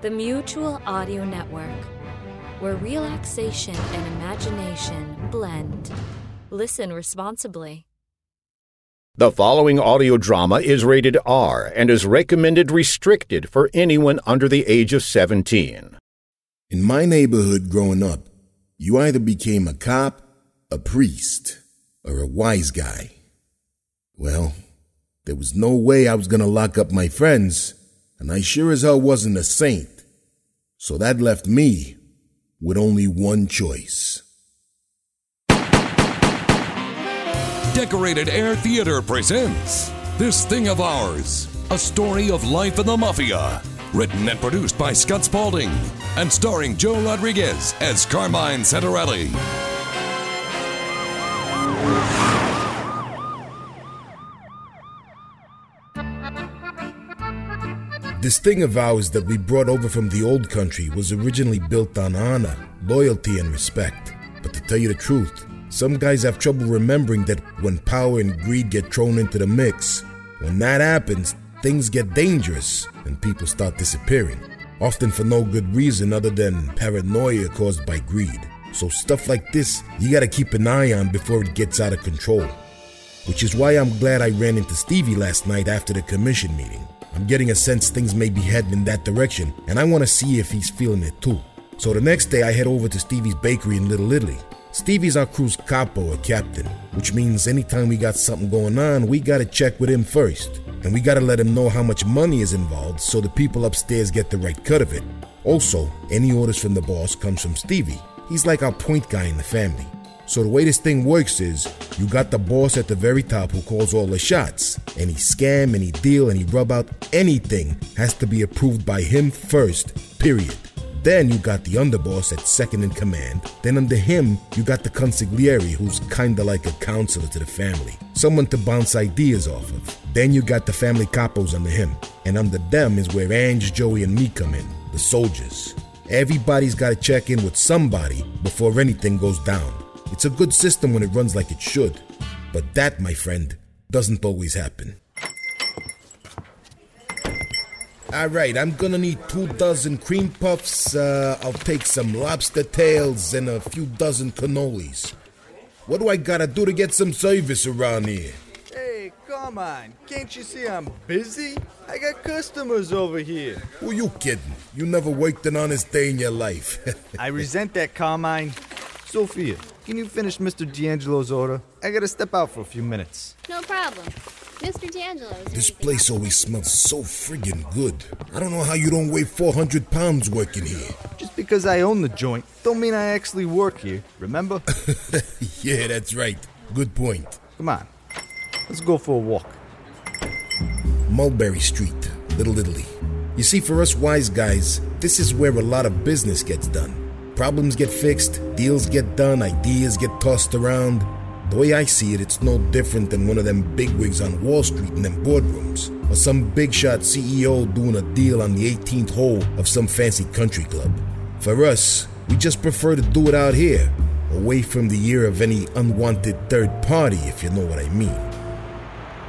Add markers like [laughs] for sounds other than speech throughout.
the Mutual Audio Network, where relaxation and imagination blend. Listen responsibly. The following audio drama is rated R and is recommended restricted for anyone under the age of 17. In my neighborhood growing up, you either became a cop, a priest, or a wise guy. Well, there was no way I was gonna lock up my friends, and I sure as hell wasn't a saint. So that left me with only one choice. Decorated Air Theater presents This Thing of Ours, a story of life in the Mafia. Written and produced by Scott Spalding, and starring Joe Rodriguez as Carmine Santarelli. This thing of ours that we brought over from the old country was originally built on honor, loyalty, and respect. But to tell you the truth, some guys have trouble remembering that when power and greed get thrown into the mix, when that happens, things get dangerous and people start disappearing. Often for no good reason other than paranoia caused by greed. So stuff like this, you gotta keep an eye on before it gets out of control. Which is why I'm glad I ran into Stevie last night after the commission meeting. I'm getting a sense things may be heading in that direction, and I want to see if he's feeling it too. So the next day, I head over to Stevie's bakery in Little Italy. Stevie's our crew's capo or captain, which means anytime we got something going on, we gotta check with him first. And we gotta let him know how much money is involved so the people upstairs get the right cut of it. Also, any orders from the boss comes from Stevie. He's like our point guy in the family. So the way this thing works is you got the boss at the very top who calls all the shots. Any scam, any deal, any rub out, anything has to be approved by him first, period. Then you got the underboss at second in command. Then under him, you got the consigliere, who's kinda like a counselor to the family. Someone to bounce ideas off of. Then you got the family capos under him. And under them is where Ange, Joey, and me come in, the soldiers. Everybody's gotta check in with somebody before anything goes down. It's a good system when it runs like it should. But that, my friend, doesn't always happen. Alright, I'm gonna need two dozen cream puffs. Uh, I'll take some lobster tails and a few dozen cannolis. What do I gotta do to get some service around here? Hey, come on. Can't you see I'm busy? I got customers over here. Who you kidding? You never worked an honest day in your life. [laughs] I resent that, Carmine. Sophia, can you finish Mr. D'Angelo's order? I gotta step out for a few minutes. No problem. Mr. D'Angelo. this place always smells so friggin' good. I don't know how you don't weigh 400 pounds working here. Just because I own the joint, don't mean I actually work here, remember? [laughs] yeah, that's right. Good point. Come on. Let's go for a walk. Mulberry Street, Little Italy. You see, for us wise guys, this is where a lot of business gets done. Problems get fixed, deals get done, ideas get tossed around. The way I see it, it's no different than one of them bigwigs on Wall Street in them boardrooms, or some big shot CEO doing a deal on the 18th hole of some fancy country club. For us, we just prefer to do it out here, away from the ear of any unwanted third party, if you know what I mean.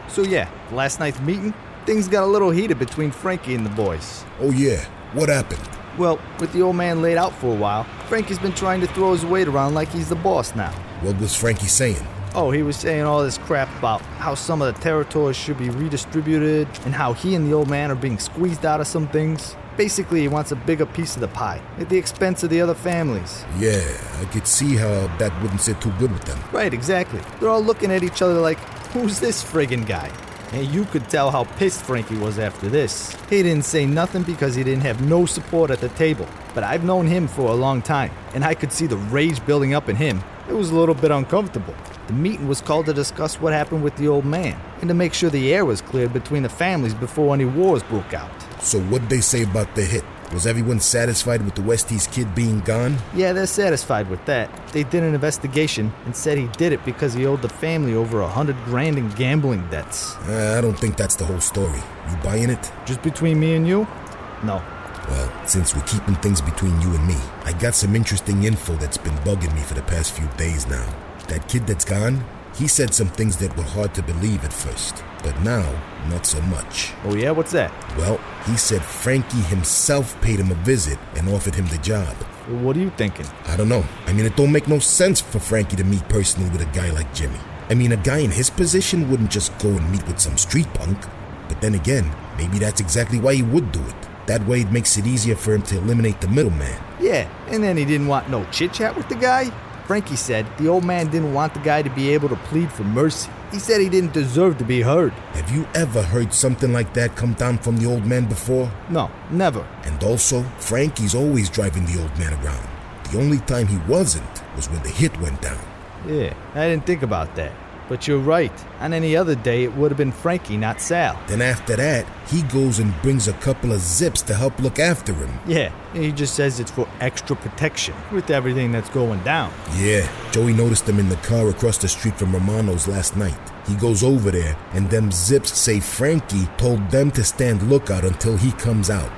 So, yeah, last night's meeting, things got a little heated between Frankie and the boys. Oh, yeah, what happened? Well, with the old man laid out for a while, Frankie's been trying to throw his weight around like he's the boss now. What was Frankie saying? Oh, he was saying all this crap about how some of the territories should be redistributed and how he and the old man are being squeezed out of some things. Basically, he wants a bigger piece of the pie at the expense of the other families. Yeah, I could see how that wouldn't sit too good with them. Right, exactly. They're all looking at each other like, who's this friggin' guy? And you could tell how pissed Frankie was after this. He didn't say nothing because he didn't have no support at the table. But I've known him for a long time, and I could see the rage building up in him. It was a little bit uncomfortable. The meeting was called to discuss what happened with the old man, and to make sure the air was cleared between the families before any wars broke out. So, what'd they say about the hit? Was everyone satisfied with the Westies kid being gone? Yeah, they're satisfied with that. They did an investigation and said he did it because he owed the family over a hundred grand in gambling debts. Uh, I don't think that's the whole story. You buying it? Just between me and you? No. Well, since we're keeping things between you and me, I got some interesting info that's been bugging me for the past few days now. That kid that's gone, He said some things that were hard to believe at first, but now, not so much. Oh, yeah? What's that? Well, he said Frankie himself paid him a visit and offered him the job. What are you thinking? I don't know. I mean, it don't make no sense for Frankie to meet personally with a guy like Jimmy. I mean, a guy in his position wouldn't just go and meet with some street punk. But then again, maybe that's exactly why he would do it. That way it makes it easier for him to eliminate the middleman. Yeah, and then he didn't want no chit chat with the guy? Frankie said the old man didn't want the guy to be able to plead for mercy. He said he didn't deserve to be heard. Have you ever heard something like that come down from the old man before? No, never. And also, Frankie's always driving the old man around. The only time he wasn't was when the hit went down. Yeah, I didn't think about that. But you're right. On any other day, it would have been Frankie, not Sal. Then after that, he goes and brings a couple of zips to help look after him. Yeah, he just says it's for extra protection with everything that's going down. Yeah, Joey noticed them in the car across the street from Romano's last night. He goes over there, and them zips say Frankie told them to stand lookout until he comes out.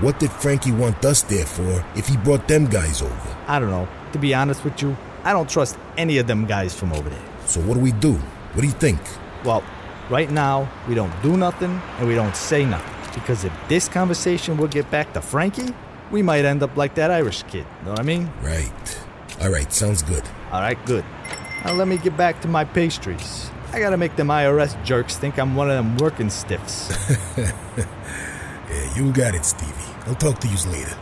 What did Frankie want us there for if he brought them guys over? I don't know. To be honest with you, I don't trust any of them guys from over there. So what do we do? What do you think? Well, right now, we don't do nothing and we don't say nothing. Because if this conversation will get back to Frankie, we might end up like that Irish kid. Know what I mean? Right. All right, sounds good. All right, good. Now let me get back to my pastries. I gotta make them IRS jerks think I'm one of them working stiffs. [laughs] Yeah, you got it, Stevie. I'll talk to you later.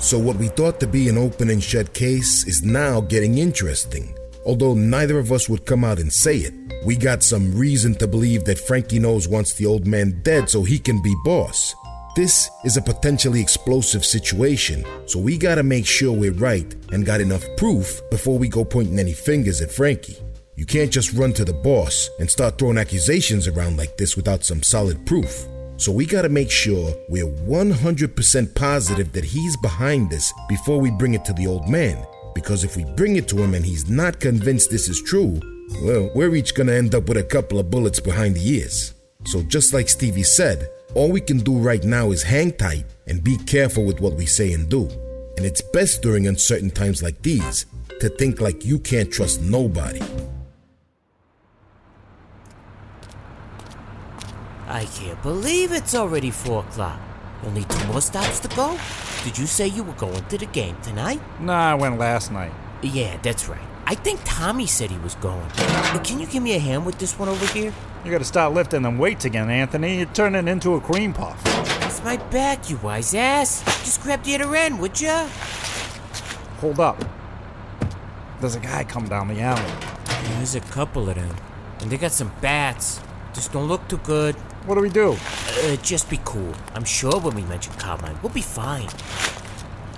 So, what we thought to be an open and shut case is now getting interesting. Although neither of us would come out and say it, we got some reason to believe that Frankie knows wants the old man dead so he can be boss. This is a potentially explosive situation, so we gotta make sure we're right and got enough proof before we go pointing any fingers at Frankie. You can't just run to the boss and start throwing accusations around like this without some solid proof. So we gotta make sure we're 100% positive that he's behind this before we bring it to the old man. Because if we bring it to him and he's not convinced this is true, well, we're each gonna end up with a couple of bullets behind the ears. So just like Stevie said, all we can do right now is hang tight and be careful with what we say and do. And it's best during uncertain times like these to think like you can't trust nobody. I can't believe it's already 4 o'clock. Only two more stops to go? Did you say you were going to the game tonight? Nah, I went last night. Yeah, that's right. I think Tommy said he was going. Uh, Can you give me a hand with this one over here? You gotta start lifting them weights again, Anthony. You're turning into a cream puff. It's my back, you wise ass. Just grab the other end, would ya? Hold up. There's a guy come down the alley. There's a couple of them. And they got some bats. Just don't look too good. What do we do? Uh, just be cool. I'm sure when we mention Carmine, we'll be fine.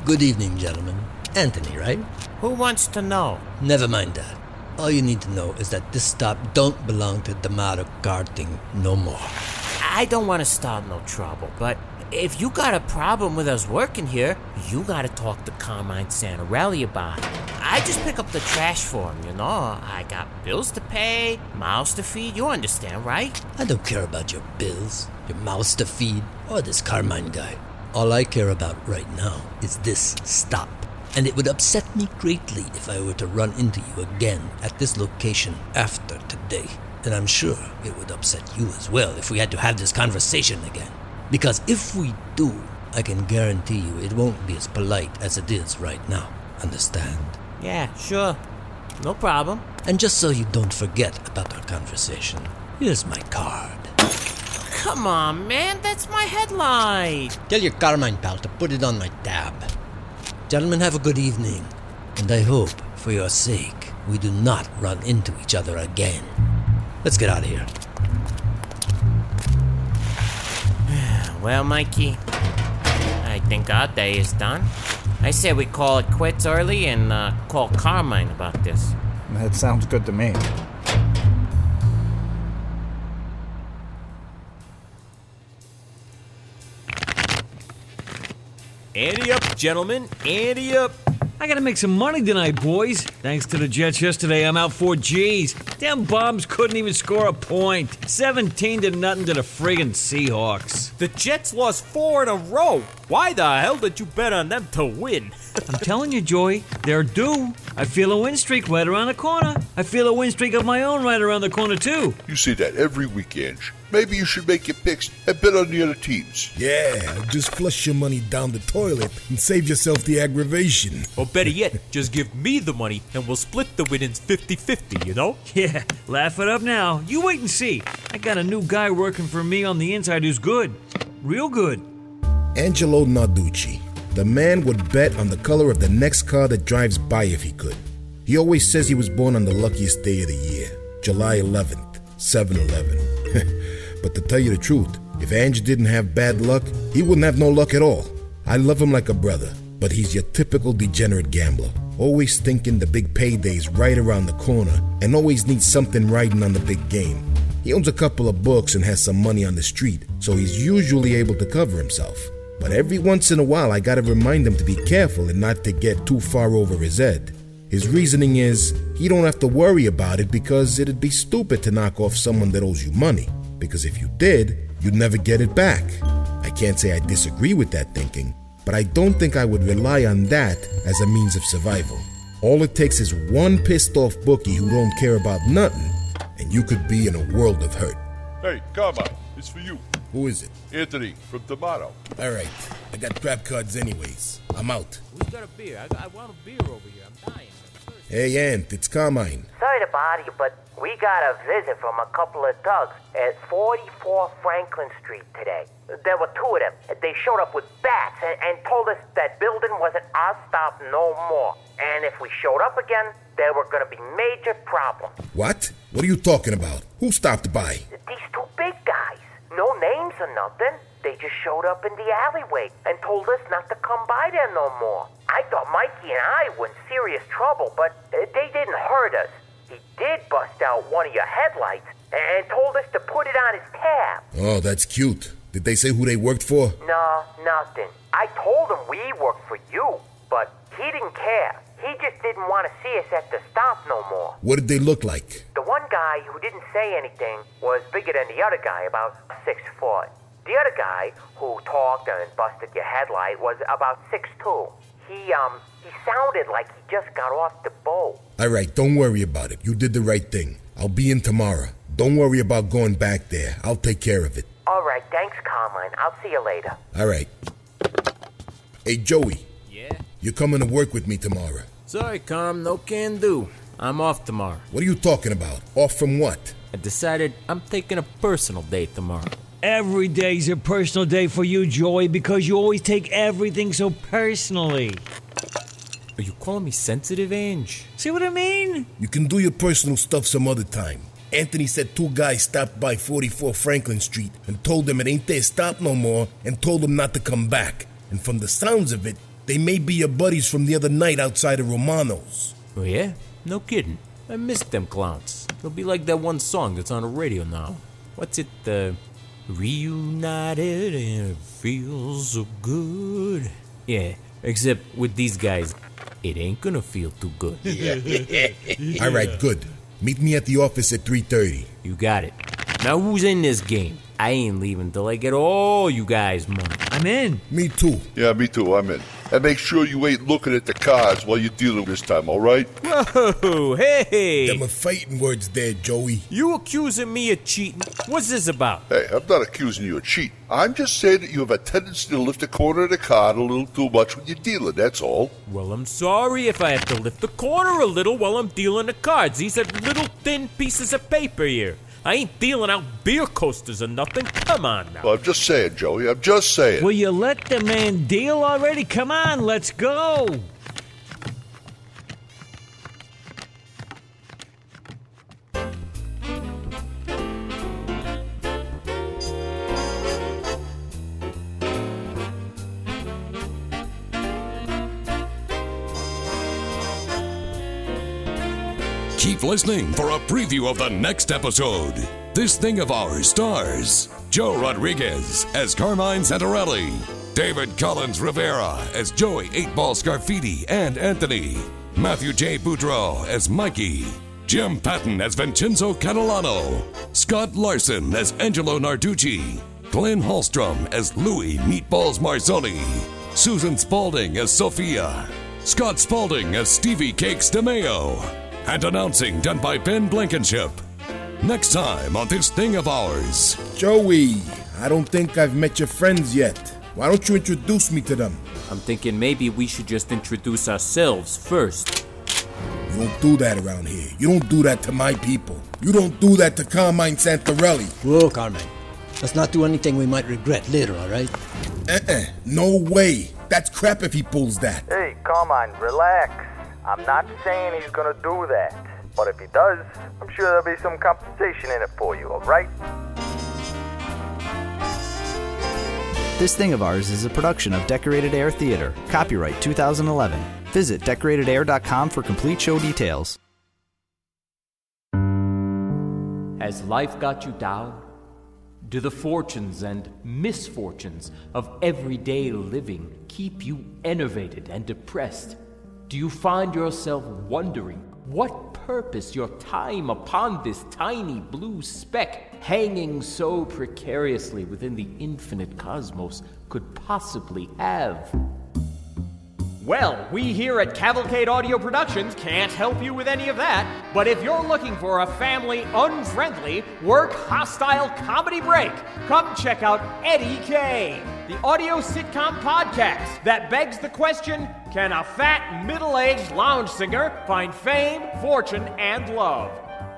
Good evening, gentlemen. Anthony, right? Who wants to know? Never mind that. All you need to know is that this stop don't belong to the D'Amato Karting no more. I don't want to start no trouble, but if you got a problem with us working here, you got to talk to Carmine Santarelli about it. I just pick up the trash for him, you know. I got bills to pay, mouths to feed. You understand, right? I don't care about your bills, your mouths to feed, or this Carmine guy. All I care about right now is this stop. And it would upset me greatly if I were to run into you again at this location after today. And I'm sure it would upset you as well if we had to have this conversation again. Because if we do, I can guarantee you it won't be as polite as it is right now. Understand? Yeah, sure. No problem. And just so you don't forget about our conversation, here's my card. Come on, man. That's my headlight. Tell your Carmine pal to put it on my tab. Gentlemen, have a good evening. And I hope, for your sake, we do not run into each other again. Let's get out of here. Well, Mikey, I think our day is done. I say we call it quits early and uh, call Carmine about this. That sounds good to me. Ante up, gentlemen. Ante up. I gotta make some money tonight, boys. Thanks to the Jets yesterday, I'm out four G's. Them bombs couldn't even score a point. 17 to nothing to the friggin' Seahawks. The Jets lost four in a row. Why the hell did you bet on them to win? I'm telling you, Joy, they're due. I feel a win streak right around the corner. I feel a win streak of my own right around the corner, too. You say that every weekend. Maybe you should make your picks and bet on the other teams. Yeah, just flush your money down the toilet and save yourself the aggravation. Or better yet, just give me the money and we'll split the winnings 50 50, you know? [laughs] Yeah, laugh it up now. You wait and see. I got a new guy working for me on the inside who's good. Real good. Angelo Narducci. The man would bet on the color of the next car that drives by if he could. He always says he was born on the luckiest day of the year, July 11th, 7 11. [laughs] but to tell you the truth, if Ange didn't have bad luck, he wouldn't have no luck at all. I love him like a brother, but he's your typical degenerate gambler, always thinking the big payday's right around the corner and always needs something riding on the big game. He owns a couple of books and has some money on the street, so he's usually able to cover himself. But every once in a while, I gotta remind him to be careful and not to get too far over his head. His reasoning is he don't have to worry about it because it'd be stupid to knock off someone that owes you money. Because if you did, you'd never get it back. I can't say I disagree with that thinking, but I don't think I would rely on that as a means of survival. All it takes is one pissed off bookie who don't care about nothing, and you could be in a world of hurt. Hey, come on. It's for you. Who is it? Anthony from D'Amato. All right, I got crap cards anyways. I'm out. Who's got a beer? I, I want a beer over here. I'm dying. Hey, Ant, it's Carmine. Sorry to bother you, but we got a visit from a couple of thugs at 44 Franklin Street today. There were two of them. They showed up with bats and, and told us that building wasn't our stop no more. And if we showed up again, there were going to be major problems. What? What are you talking about? Who stopped by? These two or nothing. They just showed up in the alleyway and told us not to come by there no more. I thought Mikey and I were in serious trouble, but they didn't hurt us. He did bust out one of your headlights and told us to put it on his tab. Oh, that's cute. Did they say who they worked for? No, nothing. I told him we worked for you, but he didn't care. He just didn't want to see us at the stop no more. What did they look like? The one guy who didn't say anything was bigger than the other guy, about six foot. The other guy who talked and busted your headlight was about six two. He um he sounded like he just got off the boat. All right, don't worry about it. You did the right thing. I'll be in tomorrow. Don't worry about going back there. I'll take care of it. All right, thanks, Carmine. I'll see you later. All right. Hey, Joey. Yeah? You're coming to work with me tomorrow. Sorry, Carm, no can do. I'm off tomorrow. What are you talking about? Off from what? I decided I'm taking a personal day tomorrow. Every day's a personal day for you, Joey, because you always take everything so personally. Are you calling me sensitive, Ange? See what I mean? You can do your personal stuff some other time. Anthony said two guys stopped by 44 Franklin Street and told them it ain't their stop no more and told them not to come back. And from the sounds of it, they may be your buddies from the other night outside of Romano's. Oh, yeah? No kidding. I missed them clowns. It'll be like that one song that's on the radio now. What's it, uh, Reunited and it feels so good? Yeah, except with these guys, it ain't gonna feel too good. [laughs] yeah. [laughs] All right, good. Meet me at the office at 3:30. You got it. Now who's in this game? I ain't leaving till I get all you guys' money. I'm in. Me too. Yeah, me too. I'm in. And make sure you ain't looking at the cards while you're dealing this time, all right? Whoa, hey! Them are fighting words there, Joey. You accusing me of cheating? What's this about? Hey, I'm not accusing you of cheating. I'm just saying that you have a tendency to lift the corner of the card a little too much when you're dealing, that's all. Well, I'm sorry if I have to lift the corner a little while I'm dealing the cards. These are little thin pieces of paper here. I ain't dealing out beer coasters or nothing. Come on now. Well, I'm just saying, Joey. I'm just saying. Will you let the man deal already? Come on, let's go. Keep listening for a preview of the next episode. This Thing of Ours stars Joe Rodriguez as Carmine Santarelli, David Collins Rivera as Joey 8 Ball Scarfiti and Anthony, Matthew J. Boudreau as Mikey, Jim Patton as Vincenzo Catalano, Scott Larson as Angelo Narducci, Glenn Hallstrom as Louis Meatballs Marzoni, Susan Spalding as Sophia, Scott Spalding as Stevie Cakes DeMeo, and announcing done by Ben Blankenship. Next time on This Thing of Ours. Joey, I don't think I've met your friends yet. Why don't you introduce me to them? I'm thinking maybe we should just introduce ourselves first. You don't do that around here. You don't do that to my people. You don't do that to Carmine Santarelli. Whoa, Carmine. Let's not do anything we might regret later, all right? Uh-uh. No way. That's crap if he pulls that. Hey, Carmine, relax. I'm not saying he's gonna do that. But if he does, I'm sure there'll be some compensation in it for you, alright? This Thing of Ours is a production of Decorated Air Theater. Copyright 2011. Visit decoratedair.com for complete show details. Has life got you down? Do the fortunes and misfortunes of everyday living keep you enervated and depressed? Do you find yourself wondering what purpose your time upon this tiny blue speck, hanging so precariously within the infinite cosmos, could possibly have? Well, we here at Cavalcade Audio Productions can't help you with any of that, but if you're looking for a family unfriendly, work hostile comedy break, come check out Eddie K, the audio sitcom podcast that begs the question can a fat, middle aged lounge singer find fame, fortune, and love?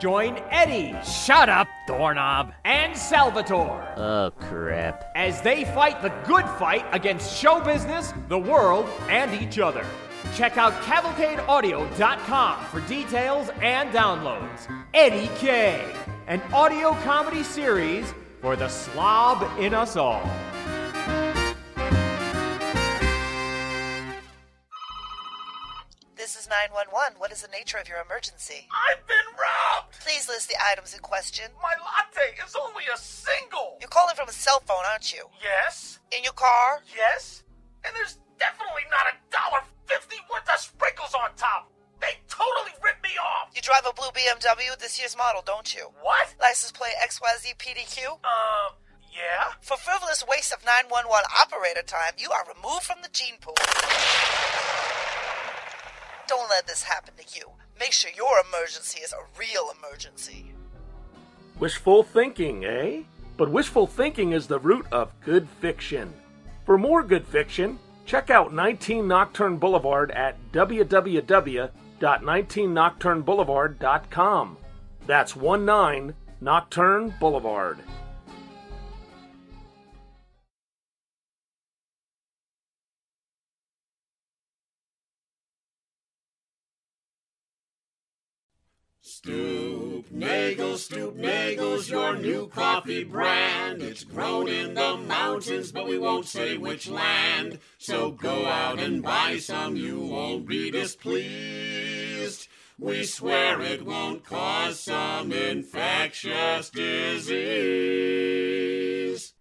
Join Eddie. Shut up, doorknob. And Salvatore. Oh, crap. As they fight the good fight against show business, the world, and each other. Check out cavalcadeaudio.com for details and downloads. Eddie K, an audio comedy series for the slob in us all. 911. What is the nature of your emergency? I've been robbed! Please list the items in question. My latte is only a single! You're calling from a cell phone, aren't you? Yes? In your car? Yes? And there's definitely not a dollar fifty worth of sprinkles on top! They totally ripped me off! You drive a blue BMW this year's model, don't you? What? License plate XYZ PDQ? Um, yeah? For frivolous waste of 911 operator time, you are removed from the gene pool. Don't let this happen to you. Make sure your emergency is a real emergency. Wishful thinking, eh? But wishful thinking is the root of good fiction. For more good fiction, check out 19 Nocturne Boulevard at www.19nocturneboulevard.com. That's 19 Nocturne Boulevard. Stoop Nagels, Stoop Nagels, your new coffee brand. It's grown in the mountains, but we won't say which land. So go out and buy some, you won't be displeased. We swear it won't cause some infectious disease.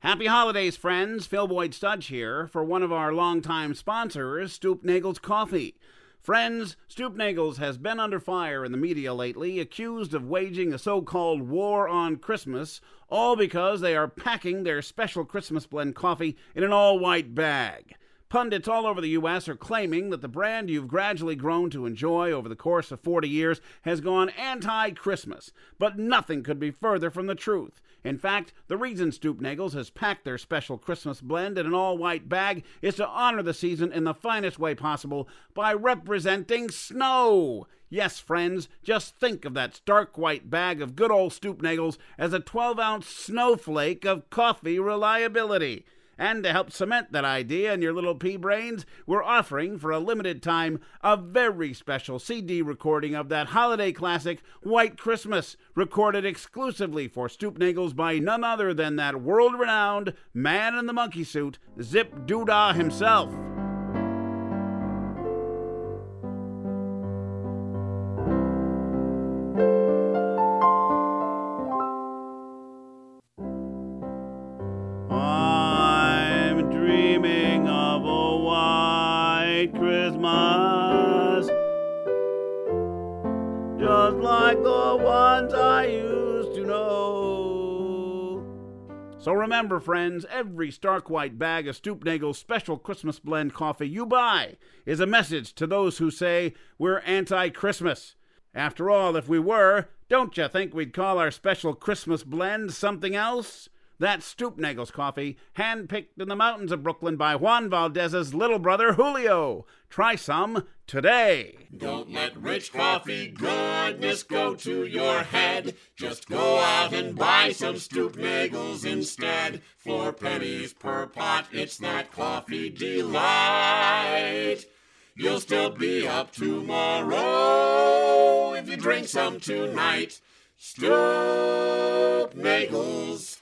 Happy holidays, friends. Phil Boyd Studge here for one of our longtime sponsors, Stoop Nagels Coffee. Friends, Stoop Nagels has been under fire in the media lately, accused of waging a so called war on Christmas, all because they are packing their special Christmas blend coffee in an all white bag. Pundits all over the U.S. are claiming that the brand you've gradually grown to enjoy over the course of 40 years has gone anti Christmas, but nothing could be further from the truth. In fact, the reason Stoop Nagels has packed their special Christmas blend in an all white bag is to honor the season in the finest way possible by representing snow. Yes, friends, just think of that stark white bag of good old Stoop Nagels as a 12 ounce snowflake of coffee reliability. And to help cement that idea in your little pea brains, we're offering for a limited time a very special CD recording of that holiday classic, White Christmas, recorded exclusively for Stoop Nagels by none other than that world renowned man in the monkey suit, Zip Doodah himself. great Christmas. Just like the ones I used to know. So remember, friends, every stark white bag of Stoopnagel's special Christmas blend coffee you buy is a message to those who say we're anti Christmas. After all, if we were, don't you think we'd call our special Christmas blend something else? That's Stoopnagel's coffee, handpicked in the mountains of Brooklyn by Juan Valdez's little brother Julio. Try some today. Don't let rich coffee goodness go to your head. Just go out and buy some Stoopnagels instead. Four pennies per pot, it's that coffee delight. You'll still be up tomorrow if you drink some tonight. Stoopnagels.